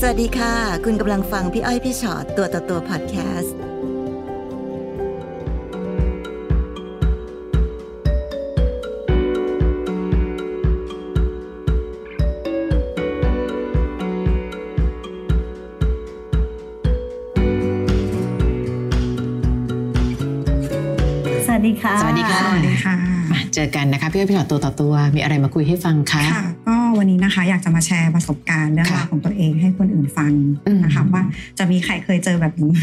สวัสดีค่ะ คุณกำลังฟังพี่อ้อยพี่ชอตตัวต่อตัวพอดแคสต์สวัสดีค่ะ สวัสดีค่ะสวัสดีค่ะมาเจอกันนะคะ พี่อ้อยพี่หลอดตัวต่อตัว มีอะไรมาคุยให้ฟังคะค่ะก็ วันนี้นะคะ อยากจะมาแชร์ประสบการณ์เรื่องราวค่ะของตัวเองให้คนอื่นฟังอืมนะคะว่าจะมีใครเคยเจอแบบนี้ไหม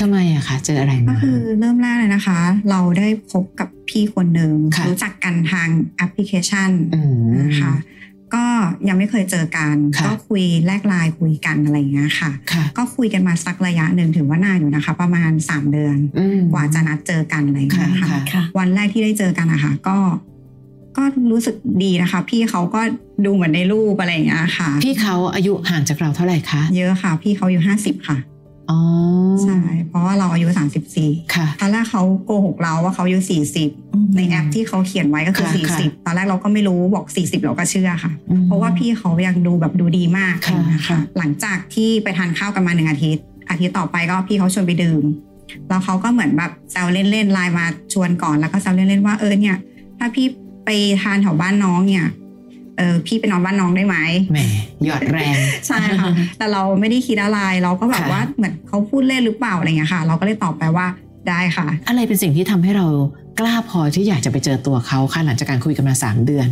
ทำไมอะคะเจออะไรก็มาคือเริ่มแรกเลยนะคะ เราได้พบกับพี่คนหนึ่งค่ะรู้จักกันทางแอปพลิเคชันอืมนะคะก็ยังไม่เคยเจอกันค่ะก็คุยแลกไลน์คุยกันอะไรอย่างเงี้ยค่ะค่ะ ก็คุยกันมาสักระยะหนึ่งถือว่านานอยู่นะคะ ประมาณ 3 เดือนอืมกว่าจะนัดเจอกันอะไรอย่างเงี้ยค่ะค่ะค่ะวันแรกที่ได้เจอกันอะค่ะก็ ก็รู้สึกดีนะคะ พี่เขาก็ดูเหมือนในรูปอะไรอย่างเงี้ยค่ะ พี่เขาอายุห่างจากเราเท่าไหร่คะ เยอะค่ะ พี่เขาอายุห้าสิบค่ะอ๋อใช่เพราะว่าเราอายุสามสิบสี่ค่ะตอนแรกเขาโกหกเราว่าเขาอายุสี่สิบในแอปที่เขาเขียนไว้ก็คือค่ะสี่สิบตอนแรกเราก็ไม่รู้บอกสี่สิบเราก็เชื่อค่ะอืมเพราะว่าพี่เขายังดูแบบดูดีมากค่ะอะไรอย่างเงี้ยค่ะ หลังจากที่ไปทานข้าวกันมาหนึ่งอาทิตย์ อาทิตย์ต่อไปก็พี่เขาชวนไปดื่มแล้วเขาก็เหมือนแบบแซวเล่นๆไลน์มาชวนก่อนแล้วก็แซวเล่นๆว่าเออเนี่ยถ้าพี่ ไปทานแถวบ้านน้องเนี่ยเออพี่ไปนอนบ้านน้องได้ไหมแหมหยอดแรงใช่ค่ะแต่เราไม่ได้คิดอะไรเราก็แบบค่ะว่าเหมือนเขาพูดเล่นหรือเปล่าอะไรเงี้ยค่ะ เราก็เลยตอบไปว่าได้ค่ะ อะไรเป็นสิ่งที่ทำให้เรากล้าพอที่อยากจะไปเจอตัวเขาคะหลังจากการคุยกันมาสามเดือน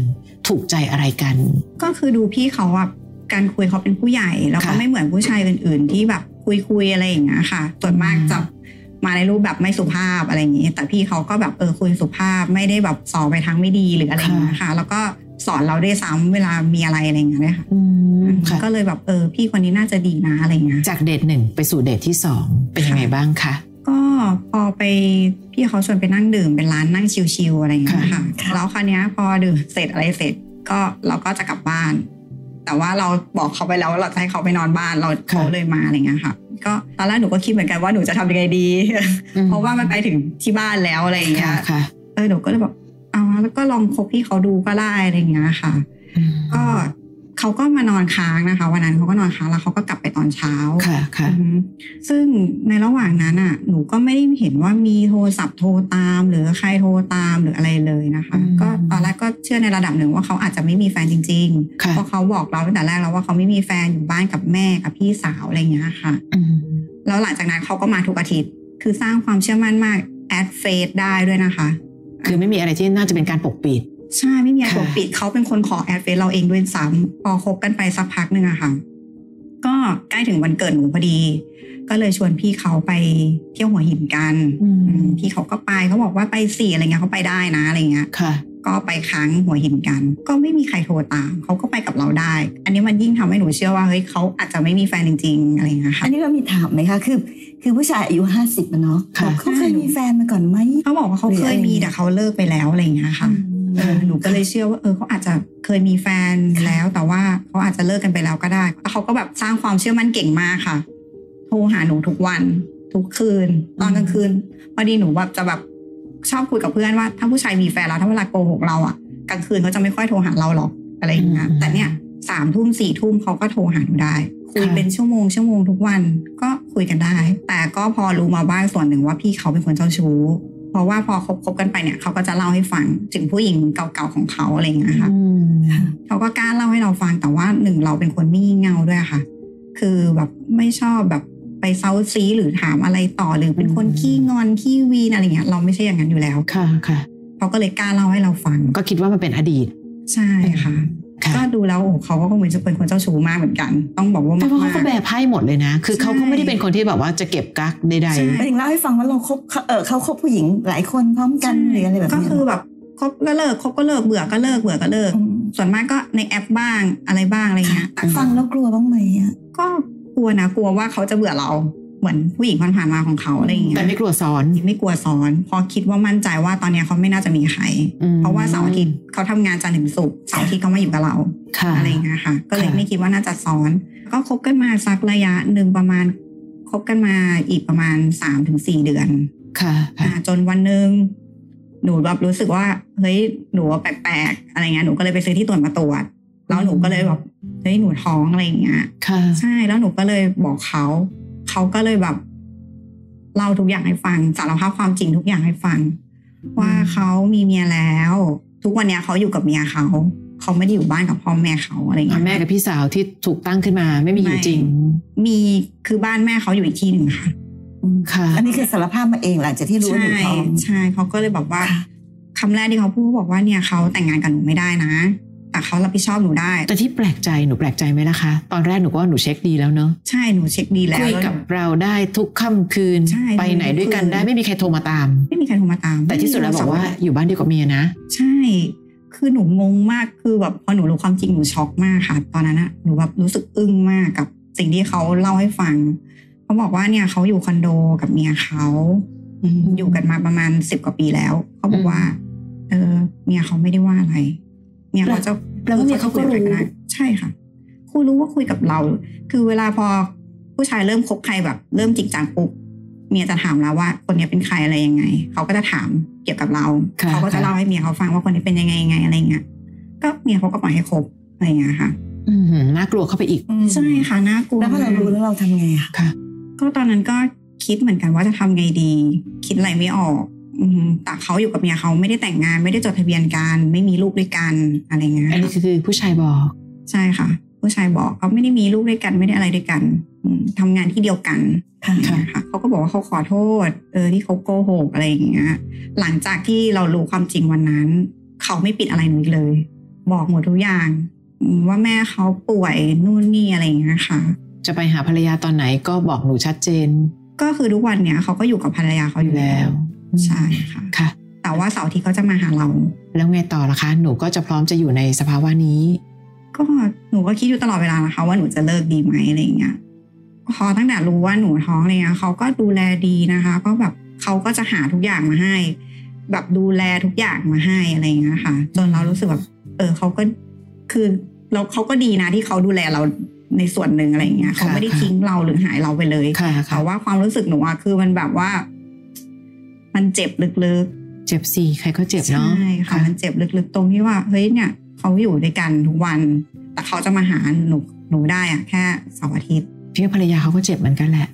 ถูกใจอะไรกัน ก็คือดูพี่เขาอะการคุยเขาเป็นผู้ใหญ่แล้วก็ค่ะไม่เหมือนผู้ชายอื่น ๆ ที่แบบคุยคุยๆอะไรอย่างเงี้ยค่ะส่วนมากอืมจะ มาในรูปแบบไม่สุภาพอะไรอย่างงี้ แต่พี่เขาก็แบบเออคุยสุภาพไม่ได้แบบสอนไปทางไม่ดีหรืออะไรอย่างเงี้ยค่ะ แล้วก็สอนเราด้วยซ้ำเวลามีอะไรอะไรอย่างเงี้ยด้วยค่ะอืมค่ะก็เลยแบบเออพี่คนนี้น่าจะดีนะอะไรอย่างเงี้ยจากเดทหนึ่งไปสู่เดทที่สองเป็นยังไงบ้างคะก็พอไปพี่เขาชวนไปนั่งดื่มเป็นร้านนั่งชิลๆอะไรอย่างเงี้ยค่ะค่ะแล้วคราวเนี้ยพอดื่มเสร็จอะไรเสร็จก็เราก็จะกลับบ้าน แต่ว่าเราบอกเขาไปแล้วว่าเราจะให้เขาไปนอนบ้านเราเขาเลยมาอะไรเงี้ยค่ะ ก็ตอนแรกหนูก็คิดเหมือนกันว่าหนูจะทำยังไงดีอืมเพราะว่ามันไปถึงที่บ้านแล้วอะไรอย่างเงี้ค่ะยค่ะเออหนูก็เลยบอกเอาแล้วก็ลองคบพี่เขาดูก็ได้อะไรอย่างเงี้ยค่ะอืมก็ เขาก็มานอนค้างนะคะ วันนั้นเขาก็นอนค้างแล้วเขาก็กลับไปตอนเช้าค่ะค่ะอือฮึซึ่งในระหว่างนั้นอะ หนูก็ไม่ได้เห็นว่ามีโทรศัพท์โทรตาม หรือใครโทรตามหรืออะไรเลยนะคะอืมก็ตอนแรกก็เชื่อในระดับหนึ่งว่าเขาอาจจะไม่มีแฟนจริงๆค่ะเพราะเขาบอกเราตั้งแต่แรกแล้วว่าเขาไม่มีแฟนอยู่บ้านกับแม่กับพี่สาวอะไรอย่างเงี้ยค่ะอืมแล้วหลังจากนั้นเขาก็มาทุกอาทิตย์ คือสร้างความเชื่อมั่นมาก add เฟซได้ด้วยนะคะ คือไม่มีอะไรที่น่าจะเป็นการปกปิด ใช่ไม่มีอะไรค่ะปกปิดเขาเป็นคนขอ add เฟซเราเองด้วยซ้ำพอคบกันไปสักพักหนึ่งอะค่ะ ก็ใกล้ถึงวันเกิดหนูพอดี ก็เลยชวนพี่เขาไปเที่ยวหัวหินกันอืมอืมพี่เขาก็ไปเขาบอกว่าไปสี่อะไรเงี้ยเขาไปได้นะอะไรเงี้ยค่ะ ก็ไปค้างหัวหินกัน ก็ไม่มีใครโทรตามเขาก็ไปกับเราได้ อันนี้มันยิ่งทำให้หนูเชื่อว่าเฮ้ยเขาอาจจะไม่มีแฟนจริงๆอะไรเงี้ยค่ะอันนี้เรามีถามไหมคะคือคือผู้ชายอายุห้าสิบเนาะค่ะเขาเคยมีแฟนมาก่อนไหมเขาบอกว่าเขาเคยมีแต่เขาเลิกไปแล้วอะไรเงี้ยค่ะเออ หนูก็เลยเชื่อว่าเออเขาอาจจะเคยมีแฟนแล้วแต่ว่าเขาอาจจะเลิกกันไปแล้วก็ได้แล้วเขาก็แบบสร้างความเชื่อมั่นเก่งมากค่ะ โทรหาหนูทุกวันทุกคืน ตอนกลางคืนพอดีหนูแบบจะแบบชอบคุยกับเพื่อนว่า ถ้าผู้ชายมีแฟนแล้วถ้าเวลาโกหกเราอะกลางคืนเขาจะไม่ค่อยโทรหาเราหรอกอะไรอย่างเงี้ยอืมแต่เนี่ยสามทุ่มสี่ทุ่มเขาก็โทรหาหนูได้ คุยค่ะเป็นชั่วโมงชั่วโมงทุกวันก็คุยกันได้ แต่ก็พอรู้มาบ้างส่วนหนึ่งว่าพี่เขาเป็นคนเจ้าชู้ เพราะว่าพอคบคบกันไปเนี่ยเขาก็จะเล่าให้ฟังถึงผู้หญิงเก่าๆของเขาอะไรอย่างเงี้ยค่ะอืมเขาก็กล้าเล่าให้เราฟังแต่ว่าหนึ่งเราเป็นคนไม่งี่เง่าด้วยค่ะ คือแบบไม่ชอบแบบไปเซาซีหรือถามอะไรต่อหรือเป็นคนอืมขี้งอนขี้วีนอะไรเงี้ยเราไม่ใช่อย่างนั้นอยู่แล้วค่ะค่ะเขาก็เลยกล้าเล่าให้เราฟัง ก็คิดว่ามันเป็นอดีต ใช่ค่ะค่ะ ก็ดูแล้วโอ้โหเขาก็คงเหมือนจะเป็นคนเจ้าชู้มากเหมือนกัน ต้องบอกว่าแต่มากว่าเขาก็ๆแบกไพ่หมดเลยนะ คือเขาก็ไม่ได้เป็นคนที่แบบว่าจะเก็บกักใดใช่ไปถึงเล่าให้ฟังว่าเราคบเขาเออเขาคบผู้หญิงหลายคนพร้อมกันหรืออะไรแบบก็นี้คือแบบคบก็เลิกคบก็เลิกเบื่อก็เลิกเบื่อก็เลิกอืมส่วนมากก็ในแอปบ้างอะไรบ้างอะไรเงี้ยค่ะฟังแล้วกลัวบ้างไหมอะก็กลัวนะกลัวว่าเขาจะเบื่อเรา เหมือนผู้หญิงผ่านๆมาของเขาอะไรอย่างๆเงี้แต่ยไม่กลัวซ้อนไม่กลัวซ้อนเพอคิดว่ามั่นใจว่าตอนเนี้ยเขาไม่น่าจะมีใครอืมเพราะว่าเสาร์อาทิตย์เขาทำงานจันทร์ถึงศุกร์เสาร์อาทิตย์เขามาอยู่กับเราค่ะอะไรอย่างเงี้ยค่ะ ก็เลยค่ะไม่คิดว่าน่าจะซ้อน ก็คบกันมาสักระยะหนึ่งประมาณคบกันมาอีกประมาณสามถึงสี่เดือนค่ะค่ะอ่าจนวันหนึ่งหนูแบบรู้สึกว่าเฮ้ยหนูว่าแปลกๆอะไรเงี้ยหนูก็เลยไปซื้อที่ตรวจมาตรวจแล้วหนูก็เลยแบบเฮ้ยหนูท้องอะไรอย่างเงี้ยค่ะใช่แล้วหนูก็เลยบอกเขา เขาก็เลยแบบเล่าทุกอย่างให้ฟังสารภาพความจริงทุกอย่างให้ฟัง ว่าเขามีเมียแล้ว ทุกวันเนี้ยเขาอยู่กับเมียเขาเขาไม่ได้อยู่บ้านกับพ่อแม่เขาอะไรอย่างเงี้ยแม่กับพี่สาวที่ถูกตั้งขึ้นมาไม่มีอยู่จริง มีคือบ้านแม่เขาอยู่อีกที่หนึ่งค่ะค่ะ อันนี้คือสารภาพมาเองหลังจากที่รู้ว่าใช่หนูท้องใช่เขาก็เลยบอกว่าค่ะคำแรกที่เขาพูดเขาบอกว่าเนี่ยเขาแต่งงานกับหนูไม่ได้นะ แต่เขารับผิดชอบหนูได้ แต่ที่แปลกใจหนูแปลกใจไหมล่ะคะ ตอนแรกหนูก็ว่าหนูเช็คดีแล้วเนอะใช่หนูเช็คดีแล้วคุยกับเราได้ทุกค่ำคืนใช่ไปไหนด้วยกันได้ไม่มีใครโทรมาตาม ไม่มีใครโทรมาตาม แต่ที่สุดแล้วบอกว่าอยู่บ้านเดียวกับเมียนะ ใช่ คือหนูงงมากคือแบบพอหนูรู้ความจริงหนูช็อกมากค่ะ ตอนนั้นอะหนูแบบรู้สึกอึ้งมากกับสิ่งที่เขาเล่าให้ฟังเขาบอกว่าเนี่ยเขาอยู่คอนโดกับเมียเขาอืมอยู่กันมาประมาณสิบกว่าปีแล้วเขาบอกว่า เออเมียเขาไม่ได้ว่าอะไร เมียเขาจะแปลว่าเมียเขาก็รู้คุยบใคได้ใช่ค่ะคุยรู้ว่าคุยกับเรา คือเวลาพอผู้ชายเริ่มคบใครแบบ เริ่มจริงจังปุ๊บเมียจะถามแล้วว่า คนนี้เป็นใครอะไรยังไง เขาก็จะถามเกี่ยวกับเราค่ะเขาก็จะค่ะเล่าให้เมียเขาฟังว่าคนนี้เป็นยังไงยังไงอะไรเงี้ยก็เมียเขาก็ปล่อยให้คบอะไรเงี้ยค่ะอืมน่ากลัวเข้าไปอีกอืมใช่ค่ะน่ากลัวแล้วพอเรารู้แล้วเราทำไงอะค่ะ ก็ตอนนั้นก็คิดเหมือนกันว่าจะทำไงดี คิดอะไรไม่ออกอืม แต่เขาอยู่กับเมียเขาไม่ได้แต่งงานไม่ได้จดทะเบียนกันไม่มีลูกด้วยกันอะไรเงี้ยอันนี้คือผู้ชายบอก ใช่ค่ะ ผู้ชายบอกเขาไม่ได้มีลูกด้วยกันไม่ได้อะไรด้วยกันอืมทำงานที่เดียวกันค่ะค่ะค่ะเขาก็บอกว่าเขาขอโทษ เออที่เขาโกหกอะไรอย่างเงี้ย หลังจากที่เรารู้ความจริงวันนั้น เขาไม่ปิดอะไรหนูอีกเลย บอกหมดทุกอย่างอืมว่าแม่เขาป่วยนู่นนี่อะไรอย่างเงี้ยค่ะ จะไปหาภรรยาตอนไหนก็บอกหนูชัดเจน ก็คือทุกวันเนี้ยเขาก็อยู่กับภรรยาเขาอยู่แล้ว ใช่ค่ะค่ะ แต่ว่าเสาร์อาที่เขาจะมาหาเรา แล้วไงต่อล่ะคะ หนูก็จะพร้อมจะอยู่ในสภาวะนี้ ก็หนูก็คิดอยู่ตลอดเวลานะคะว่าหนูจะเลิกดีไหมอะไรอย่างเงี้ยพอตั้งแต่รู้ว่าหนูท้องอะไรเงี้ยเขาก็ดูแลดีนะคะ ก็แบบเขาก็จะหาทุกอย่างมาให้ แบบดูแลทุกอย่างมาให้อะไรอย่างเงี้ยค่ะจนเรารู้สึกแบบเออเขาก็คือเราเขาก็ดีนะที่เขาดูแลเราในส่วนหนึ่งอะไรอย่างเงี้ยเขาไม่ได้ค่ะทิ้งเราหรือหายเราไปเลยค่ะค่ะแต่ว่าความรู้สึกหนูอะคือมันแบบว่า มันเจ็บลึกเจ็บสิใครก็เจ็บๆเนาะใช่ค่ะมันเจ็บลึกๆ ตรงที่ว่าเฮ้ยเนี่ยเขาอยู่ด้วยกันทุกวัน แต่เขาจะมาหาหนูหนูได้อะแค่เสาร์อาทิตย์พี่ว่าภรรยาเขาก็เจ็บเหมือนกันแหละ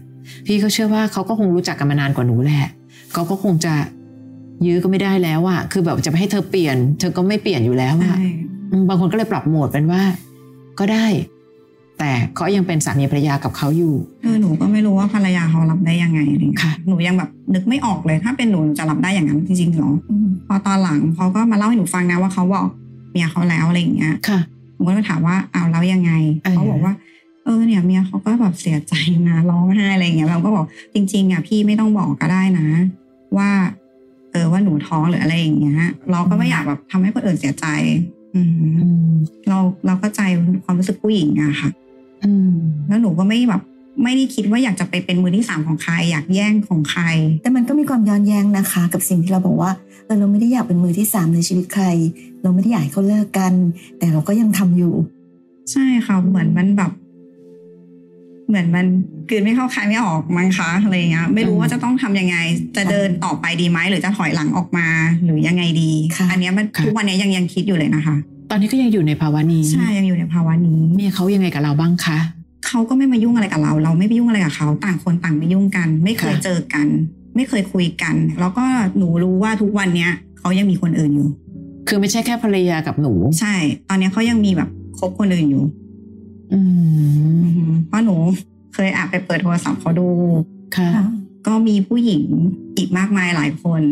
พี่ก็เชื่อว่าเขาก็คงรู้จักกันมานานกว่าหนูแหละเขาก็คงจะยื้อก็ไม่ได้แล้วอะคือแบบจะไปให้เธอเปลี่ยน เธอก็ไม่เปลี่ยนอยู่แล้วอะใช่อืมบางคนก็เลยปรับโหมดเป็นว่า ก็ได้ แต่เขายังเป็นสามีภรรยากับเขาอยู่เออหนูก็ไม่รู้ว่าภรรยาเขารับได้ยังไงอะไรเงี้ยค่ะหนูยังแบบนึกไม่ออกเลย ถ้าเป็นหนูหนูจะรับได้อย่างนั้นจริงๆเหรออืมพอตอนหลังเขาก็มาเล่าให้หนูฟังนะว่าเขาบอกเมียเขาแล้วอะไรอย่างเงี้ยค่ะหนูก็เลยถามว่าเอาวแล้วยังไงเออเขาบอกว่าเออเนี่ยเมียเขาก็แบบเสียใจนะร้องไห้อะไรอย่างเงี้ยเราก็บอกจริงๆอะพี่ไม่ต้องบอกก็ได้นะ ว่า เออว่าหนูท้องหรืออะไรอย่างเงี้ยเราก็ไม่อยากแบบทำให้คนอื่นเสียใจ อืมอืมเราเราก็ใจความรู้สึกผู้หญิงอะค่ะอืม แล้วหนูก็ไม่แบบไม่ได้คิดว่าอยากจะไปเป็นมือที่สามของใคร อยากแย่งของใคร แต่มันก็มีความย้อนแย้งนะคะ กับสิ่งที่เราบอกว่าเออเราไม่ได้อยากเป็นมือที่สามในชีวิตใคร เราไม่ได้อยากให้เขาเลิกกัน แต่เราก็ยังทำอยู่ ใช่ค่ะเหมือนมันแบบ เหมือนมันกลืนไม่เข้าคายไม่ออกมั้งคะอะไรอย่างเงี้ยไม่รู้ว่าจะต้องทำยังไง จะเดินต่อไปดีไหมหรือจะถอยหลังออกมา หรือยังไงดีค่ะอันเนี้ยมันค่ะทุกวันเนี้ยยังยังคิดอยู่เลยนะคะ ตอนนี้ก็ยังอยู่ในภาวะนี้ ใช่ยังอยู่ในภาวะนี้เมียเขายังไงกับเราบ้างคะเขาก็ไม่มายุ่งอะไรกับเรา เราไม่ไปยุ่งอะไรกับเขาต่างคนต่างไม่ยุ่งกัน ไม่เคยค่ะเจอกัน ไม่เคยคุยกัน แล้วก็หนูรู้ว่าทุกวันเนี้ยเขายังมีคนอื่นอยู่ คือไม่ใช่แค่ภรรยากับหนู ใช่ ตอนเนี้ยเขายังมีแบบคบคนอื่นอยู่ อืมอือฮึเพราะหนูเคยแอบไปเปิดโทรศัพท์เขาดูค่ะ ก็มีผู้หญิงอีกมากมายหลายคน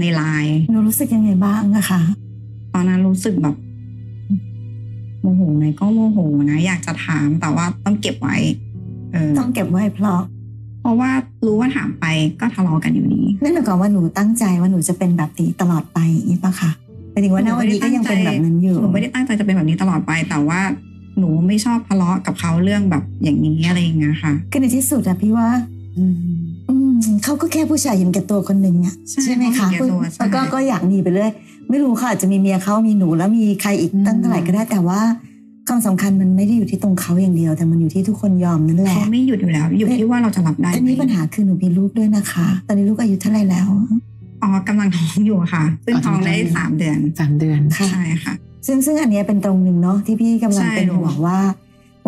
ในไลน์หนูรู้สึกยังไงบ้างอะคะตอนนั้นรู้สึกแบบ โมโหไหมก็โมโหนะ อยากจะถามแต่ว่าต้องเก็บไว้ เออต้องเก็บไว้เพราะ เพราะว่ารู้ว่าถามไปก็ทะเลาะกันอยู่ดีนั่นหมายความว่าหนูตั้งใจว่าหนูจะเป็นแบบนี้ตลอดไปอย่างนี้ปะคะหมายถึงว่าณวันนี้ก็ยังเป็นแบบนั้นอยู่หนูไม่ได้ตั้งใจจะเป็นแบบนี้ตลอดไปแต่ว่าหนูไม่ชอบทะเลาะกับเขาเรื่องแบบอย่างนี้อะไรอย่างเงี้ยค่ะคือในที่สุดอะพี่ว่าอืมอืมเขาก็แค่ผู้ชายเห็นแก่ตัวคนหนึ่งอะใช่ไหมคะเขาเห็นแก่ตัวใช่แล้วก็ก็อยากมีไปเรื่อย ไม่รู้ค่ะอาจจะมีเมียเขามีหนูแล้วมีใครอีกตั้งเท่าไหร่ก็ได้แต่ว่าความสำคัญมันไม่ได้อยู่ที่ตรงเขาอย่างเดียว แต่มันอยู่ที่ทุกคนยอมนั่นแหละเขาไม่หยุดอยู่แล้ว อยู่ที่ว่าเราจะรับได้แต่ไหมนี่ปัญหาคือหนูมีลูกด้วยนะคะ ตอนนี้ลูกอายุเท่าไหร่แล้วอ๋อกำลังท้องอยู่ค่ะ ซึ่งท้องได้สามเดือนสามเดือนค่ะใช่ค่ะ ซึ่งซึ่งอันเนี้ยเป็นตรงหนึ่งเนาะที่พี่กำลังใช่เป็นหนูห่วงว่า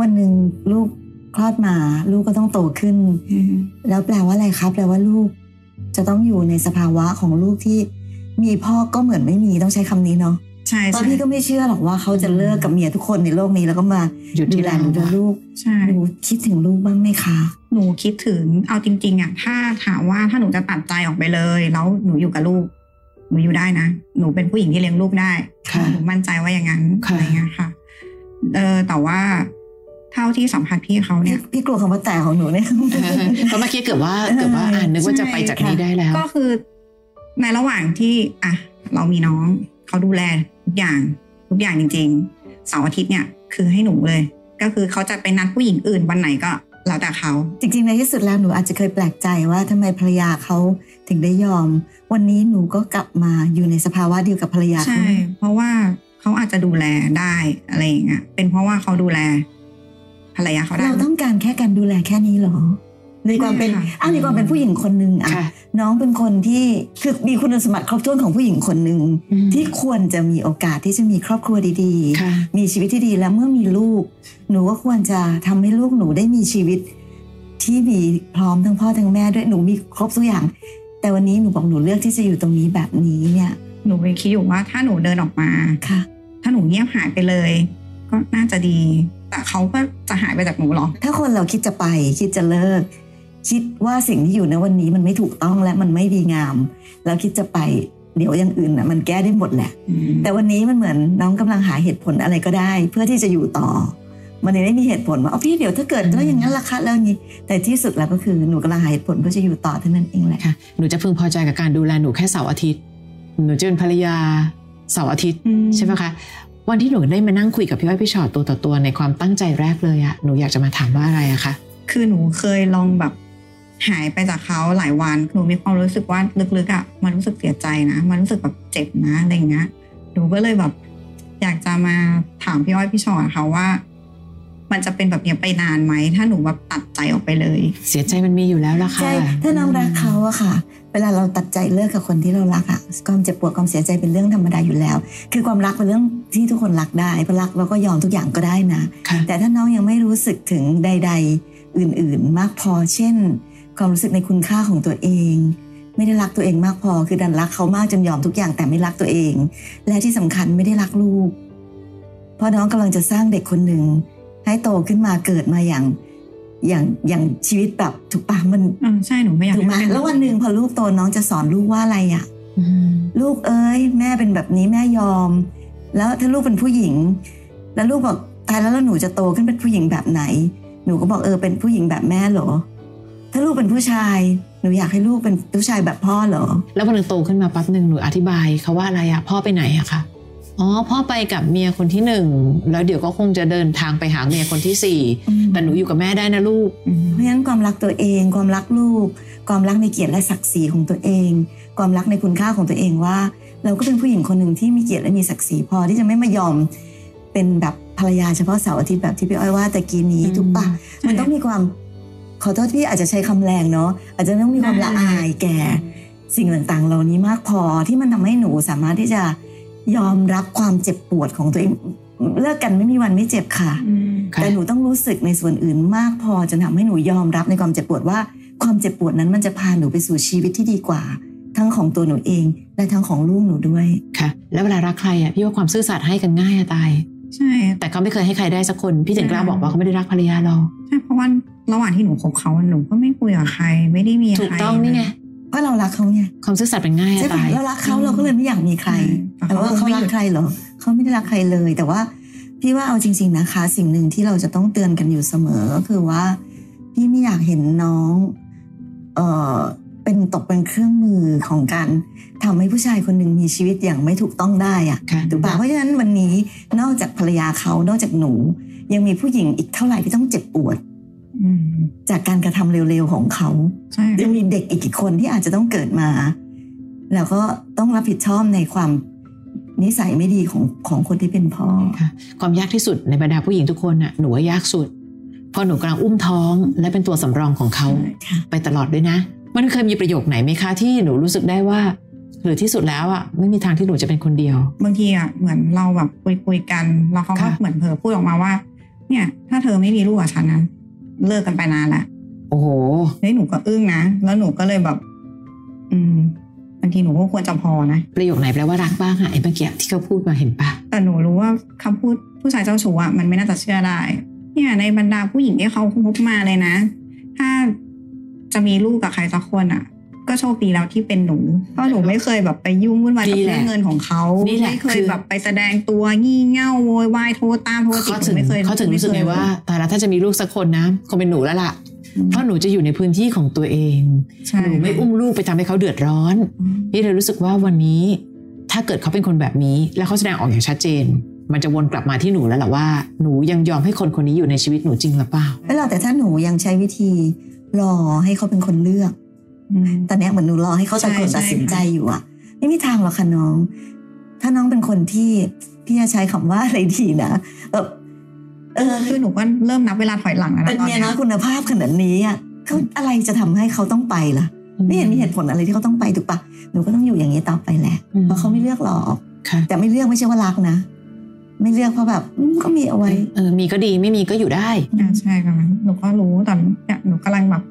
วันหนึ่งลูกคลอดมา ลูกก็ต้องโตขึ้นอืมแล้วแปลว่าอะไรครับแปลว่าลูก จะต้องอยู่ในสภาวะของลูกที่ มีพ่อก็เหมือนไม่มีต้องใช้คำนี้เนาะใช่ตอนใช่พี่ก็ไม่เชื่อหรอกว่าเขาจะเลิกกับเมียทุกคนในโลกนี้แล้วก็มาหยุดที่ดูแลเราหนูและลูกใช่หนูคิดถึงลูกบ้างไหมคะ หนูคิดถึงเอาจริง ๆอะถ้าถามว่าถ้าหนูจะตัดใจออกไปเลย แล้วหนูอยู่กับลูก หนูอยู่ได้นะ หนูเป็นผู้หญิงที่เลี้ยงลูกได้ค่ะหนูมั่นใจว่าอย่างนั้นค่ะอะไรเงี้ยค่ะ เออแต่ว่าเท่าที่สัมผัสพี่เขาพี่เนี่ยพี่กลัวคำว่าแต่ของหนูเนี่ยเพราะเมื่อกี้เกือบว่าเกือบว่าอ่านนึกว่าจะไปจากนี้ได้แล้ว ก็คือ ในระหว่างที่อะเรามีน้องเขาดูแลทุกอย่างทุกอย่างจริงๆเสาร์อาทิตย์เนี่ยคือให้หนูเลย ก็คือเขาจะไปนัดผู้หญิงอื่นวันไหนก็แล้วแต่เขา จริงๆในที่สุดแล้วหนูอาจจะเคยแปลกใจว่าทำไมภรรยาเขาถึงได้ยอม วันนี้หนูก็กลับมาอยู่ในสภาวะเดียวกับภรรยาใช่เขาเพราะว่าเขาอาจจะดูแลได้อะไรอย่างเงี้ยเป็นเพราะว่าเขาดูแลภรรยาเขาได้เราต้องการแค่การดูแลแค่นี้เหรอ ในความเป็นใช่ค่ะอ้าวในความเป็นผู้หญิงคนหนึ่งอะค่ะน้องเป็นคนที่คือมีคุณสมบัติครบถ้วนของผู้หญิงคนหนึ่งอืมที่ควรจะมีโอกาสที่จะมีครอบครัวดีค่ะมีชีวิตที่ดีแล้วเมื่อมีลูก หนูก็ควรจะทำให้ลูกหนูได้มีชีวิต ที่มีพร้อมทั้งพ่อทั้งแม่ด้วยหนูมีครบทุกอย่าง แต่วันนี้หนูบอกหนูเลือกที่จะอยู่ตรงนี้แบบนี้เนี่ย หนูไปคิดอยู่ว่าถ้าหนูเดินออกมาค่ะ ถ้าหนูเงียบหายไปเลย ก็น่าจะดี แต่เขาก็จะหายไปจากหนูเหรอถ้าคนเราคิดจะไปคิดจะเลิก คิดว่าสิ่งที่อยู่ในวันนี้มันไม่ถูกต้องและมันไม่ดีงาม แล้วคิดจะไปเดี๋ยวอย่างอื่นน่ะมันแก้ได้หมดแหละ แต่วันนี้มันเหมือนน้องกำลังหาเหตุผลอะไรก็ได้ เพื่อที่จะอยู่ต่อ มันเลยไม่มีเหตุผลว่าเอาพี่เดี๋ยวถ้าเกิดแล้วอย่างนั้นล่ะคะแล้วอย่างนี้ แต่ที่สุดแล้วก็คือหนูกำลังหาเหตุผลเพื่อจะอยู่ต่อเท่านั้นเองแหละค่ะหนูจะพึงพอใจกับการดูแลหนูแค่เสาร์อาทิตย์ หนูจะเป็นภรรยาเสาร์อาทิตย์อืมใช่ไหมคะวันที่หนูได้มานั่งคุยกับพี่อ้อยพี่ชอตตัวต่อตัวในความตั้งใจแรกเลยอะหนูอยากจะมาถามว่าอะไรอะคะคือหนูเคยลองแบบ หายไปจากเขาหลายวันหนูมีความรู้สึกว่าลึกๆอะมันรู้สึกเสียใจนะ มันรู้สึกแบบเจ็บนะอะไรอย่างเงี้ยหนูก็เลยแบบ อยากจะมาถามพี่อ้อยพี่ชอตค่ะว่า มันจะเป็นแบบเนี้ยไปนานไหมถ้าหนูแบบตัดใจออกไปเลย เสียใจมันมีอยู่แล้วละค่ะใช่ถ้าน้องรักเขาอะค่ะ เวลาเราตัดใจเลิกกับคนที่เรารักอะความเจ็บปวดความเสียใจเป็นเรื่องธรรมดาอยู่แล้ว คือความรักเป็นเรื่องที่ทุกคนรักได้เพราะรักเราก็ยอมทุกอย่างก็ได้นะค่ะแต่ถ้าน้องยังไม่รู้สึกถึงใด ๆ อื่น ๆ มากพอเช่น ความรู้สึกในคุณค่าของตัวเอง ไม่ได้รักตัวเองมากพอ คือดันรักเขามากจนยอมทุกอย่างแต่ไม่รักตัวเอง และที่สำคัญไม่ได้รักลูก เพราะน้องกำลังจะสร้างเด็กคนหนึ่งให้โตขึ้นมาเกิดมาอย่างอย่างอย่างชีวิตแบบถูกปะมันเออใช่หนูไม่อยากถูกไหมให้เป็แล้ววันหนึ่งพอลูกโตน้องจะสอนลูกว่าอะไรอะอืมลูกเอ้ย แม่เป็นแบบนี้แม่ยอม แล้วถ้าลูกเป็นผู้หญิง แล้วลูกบอกตายแล้วแล้วหนูจะโตขึ้นเป็นผู้หญิงแบบไหน หนูก็บอกเออเป็นผู้หญิงแบบแม่เหรอ ถ้าลูกเป็นผู้ชายหนูอยากให้ลูกเป็นผู้ชายแบบพ่อเหรอ แล้ววันหนึงโตขึ้นมาปั๊บหนึ่งหนูอธิบายเขาว่าอะไรอะพ่อไปไหนอะคะอ๋อพ่อไปกับเมียคนที่หนึ่งแล้วเดี๋ยวก็คงจะเดินทางไปหาเมียคนที่สี่แต่หนูอยู่กับแม่ได้นะลูกอืมเพราะฉะนั้นความรักตัวเอง ความรักลูก ความรักในเกียรติและศักดิ์ศรีของตัวเอง ความรักในคุณค่าของตัวเองว่า เราก็เป็นผู้หญิงคนหนึ่งที่มีเกียรติและมีศักดิ์ศรีพอที่จะไม่มายอมเป็นแบบภรรยาเฉพาะเสาร์อาทิตย์แบบที่พี่อ้อยว่าแต่กี้นี้อืมถูกปะมันต้องมีความ ขอโทษที่อาจจะใช้คำแรงเนาะอาจจะต้องมีความละอายแก่สิ่งต่างๆ เหล่านี้มากพอที่มันทำให้หนูสามารถที่จะยอมรับความเจ็บปวดของตัวเองเลิกกันไม่มีวันไม่เจ็บค่ะอืมค่ะ แต่หนูต้องรู้สึกในส่วนอื่นมากพอจนทำให้หนูยอมรับในความเจ็บปวดว่า ความเจ็บปวดนั้นมันจะพาหนูไปสู่ชีวิตที่ดีกว่า ทั้งของตัวหนูเองและทั้งของลูกหนูด้วยค่ะ แล้วเวลารักใครอะพี่ว่าความซื่อสัตย์ให้กันง่ายอะตาย ใช่ แต่เขาไม่เคยให้ใครได้สักคน พี่ถึงกล้าบอกว่าเขาไม่ได้รักภรรยาเราใช่เพราะว่า ระหว่างที่หนูคบเขาหนูก็ไม่คุยกับใคร ไม่ได้มีใครถูกต้องนี่ไงเพราะเรารักเขาไงความซื่อสัตย์เป็นง่ายใช่อะปะตายเรารักเขาเราก็เลยไม่อยากมีใครใช่แต่ว่าเขารักใครเหรอเขาไม่ได้รักใครเลย แต่ว่าพี่ว่าเอาจริง ๆนะคะ สิ่งหนึ่งที่เราจะต้องเตือนกันอยู่เสมอก็คือว่า พี่ไม่อยากเห็นน้อง เออเป็นตกเป็นเครื่องมือของการทำให้ผู้ชายคนหนึ่งมีชีวิตอย่างไม่ถูกต้องได้อะค่ะถูกปะเพราะฉะนั้นวันนี้นอกจากภรรยาเขานอกจากหนู ยังมีผู้หญิงอีกเท่าไหร่ที่ต้องเจ็บปวดอืม จากการกระทำเร็วๆของเขาใช่ยังมีเด็กอีกกี่คนที่อาจจะต้องเกิดมา แล้วก็ต้องรับผิดชอบในความนิสัยไม่ดีของของคนที่เป็นพ่อค่ะความยากที่สุดในบรรดาผู้หญิงทุกคนน่ะหนูว่ายากสุดเพราะหนูกำลังอุ้มท้องและเป็นตัวสำรองของเขาค่ะไปตลอดด้วยนะ มันเคยมีประโยคไหนไหมคะที่หนูรู้สึกได้ว่าหรือที่สุดแล้วอะไม่มีทางที่หนูจะเป็นคนเดียว บางทีอะเหมือนเราแบบคุยคุยๆกัน แล้วเขาก็ค่ะเหมือนเผลอพูดออกมาว่า เนี่ย ถ้าเธอไม่มีลูกกับฉันนะ เลิกกันไปนานแล้วโอ้โหเฮ้ยหนูก็อึ้งนะ แล้วหนูก็เลยแบบ อืมบางทีหนูก็ควรจะพอนะ ประโยคไหนแปลว่ารักบ้างอะไอ้เมื่อกี้ที่เขาพูดมาเห็นปะแต่หนูรู้ว่าคำพูดผู้ชายเจ้าชู้อะมันไม่น่าจะเชื่อได้ เนี่ย ในบรรดาผู้หญิงที่เขาคบมาเลยนะ ถ้าจะมีลูกกับใครสักคนอะ ก็โชคดีแล้วที่เป็นหนูเพราะหนูไม่เคยแบบไปยุ่งวุ่นวายกับนี่แหเรื่ละองเงินของเขานี่แหละไม่เคคืยอแบบไปแสดงตัวงี่เง่าโวยวายโทรตามโทรติดเขาหถึนูงไม่เคยเขาถึงรู้สึกไงว่าแต่ละถ้าจะมีลูกสักคนนะคงเป็นหนูแล้วล่ะอืมเพราะหนูจะอยู่ในพื้นที่ของตัวเองใช่หนูไม่อุ้มลูกไปทำให้เขาเดือดร้อนพี่เลยรู้สึกว่าวันนี้ ถ้าเกิดเขาเป็นคนแบบนี้ แล้วเขาแสดงออกอย่างชัดเจน มันจะวนกลับมาที่หนูแล้วแหละว่าหนูยังยอมให้คนคนนี้อยู่ในชีวิตหนูจริงหรือเปล่าแล้วเราแต่ถ้าหนูยังใช้วิธีรอให้เขาเป็นคนเลือกอืม ตอนเนี้ยเหมือนหนูรอให้เขาตัดใช่คนตัดสินใช่ใจอยู่อะไม่มีทางหรอกค่ะน้อง ถ้าน้องเป็นคนที่พี่จะใช้คำว่าอะไรดีนะแบบเออคือหนูก็เริ่มนับเวลาถอยหลังแล้วเป็นนะตอนเมียเนี้ยน้อยคุณภาพขนาดนี้อะเขาอะไรจะทำให้เขาต้องไปล่ะ ไม่เห็นมีเหตุผลอะไรที่เขาต้องไปถูกปะหนูก็ต้องอยู่อย่างนี้ต่อไปแหละอืมเพราะเขาไม่เลือกหรอกค่ะแต่ไม่เลือกไม่ใช่ว่ารักนะไม่เลือกเพราะแบบอืมก็มีเอาไว้เออมีก็ดีไม่มีก็อยู่ได้อ่าใช่ค่ะหนูก็รู้แต่เนี่ยหนูกำลังแบบ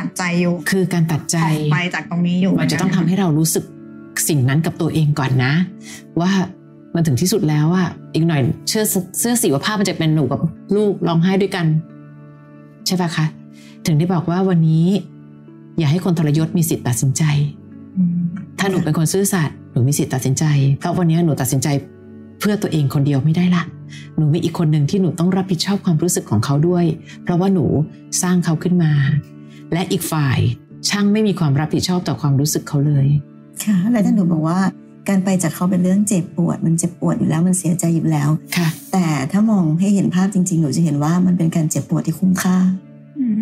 ตัดใจอยู่ คือการตัดใจออกไปจากตรงนี้อยู่ มันจะต้องทำให้เรารู้สึกสิ่งนั้นกับตัวเองก่อนนะ ว่ามันถึงที่สุดแล้วอะอีกหน่อยเชื่อเสื้อสีว่าภาพมันจะเป็นหนูกับลูกร้องไห้ด้วยกัน ใช่ปะคะ ถึงได้บอกว่าวันนี้ อย่าให้คนทรยศมีสิทธิ์ตัดสินใจอืมถ้าหนูเป็นคนซื่อสัตย์หนูมีสิทธิ์ตัดสินใจเพราะวันนี้หนูตัดสินใจเพื่อตัวเองคนเดียวไม่ได้ละหนูมีอีกคนหนึ่งที่หนูต้องรับผิดชอบความรู้สึกของเขาด้วย เพราะว่าหนูสร้างเขาขึ้นมา และอีกฝ่ายช่างไม่มีความรับผิดชอบต่อความรู้สึกเขาเลย ค่ะ แล้วถ้าหนูบอกว่าการไปจากเขาเป็นเรื่องเจ็บปวด มันเจ็บปวดอยู่แล้วมันเสียใจอยู่แล้วค่ะ แต่ถ้ามองให้เห็นภาพจริงๆหนูจะเห็นว่ามันเป็นการเจ็บปวดที่คุ้มค่าอืม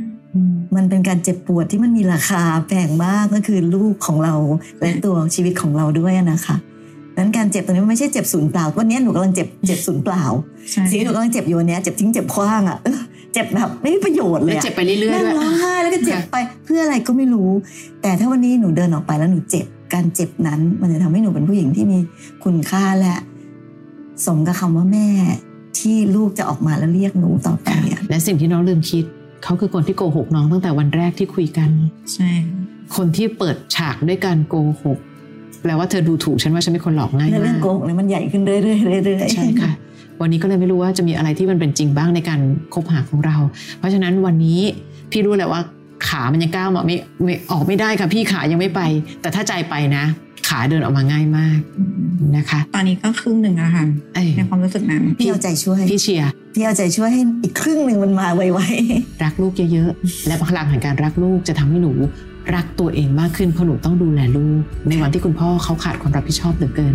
มันเป็นการเจ็บปวดที่มันมีราคาแพงมากก็คือลูกของเราและตัวชีวิตของเราด้วยนะคะนั้นการเจ็บตรงนี้มันไม่ใช่เจ็บศูนย์เปล่าวันนี้หนูกำลังเจ็บเจ็บศูนย์เปล่าใช่สิ่งที่หนูกำลังเจ็บอยู่วันนี้เจ็บทิ้งเจ็บคว้างอะเออเจ็บแบบไม่มีประโยชน์เลและยอะเจ็บไปเรื่อยๆนั่งด้วยร้องไห้แล้วก็เจ็บไปเพื่ออะไรก็ไม่รู้ แต่ถ้าวันนี้หนูเดินออกไปแล้วหนูเจ็บการเจ็บนั้น มันจะทำให้หนูเป็นผู้หญิงที่มีคุณค่าและสมกับคำว่าแม่ที่ลูกจะออกมาแล้วเรียกหนูต่อไปอะและสิ่งที่น้องลืมคิดเขาคือคนที่โกหกน้องตั้งแต่วันแรกที่คุยกัน ใช่ คนที่เปิดฉากด้วยการโกหกแปลว่าเธอดูถูกฉันว่าฉันเป็นคนหลอกง่ายแล้วเรื่มาองกโกหกเนี่ยมันใหญ่ขึ้นเรื่อยๆเรื่อยๆใช่ค่ะ วันนี้ก็เลยไม่รู้ว่าจะมีอะไรที่มันเป็นจริงบ้างในการคบหาของเรา เพราะฉะนั้นวันนี้พี่รู้แหละว่าขามันยังก้าวมาไม่ไม่ออกไม่ได้ค่ะพี่ขายังไม่ไป แต่ถ้าใจไปนะ ขาเดินออกมาง่ายมากอืมนะคะ ตอนนี้ก็ครึ่งหนึ่งแล้วค่ะเอ้ยในความรู้สึกนั้นพี่เอาใจช่วยพี่เชียร์พี่เอาใจช่วยให้อีกครึ่งหนึ่งมันมาไวรักลูกเยอะๆและพลังแห่งการรักลูกจะทำให้หนูรักตัวเองมากขึ้นเพราะหนูต้องดูแลลูกในวันที่คุณพ่อเขาขาดความรับผิดชอบเหลือเกิน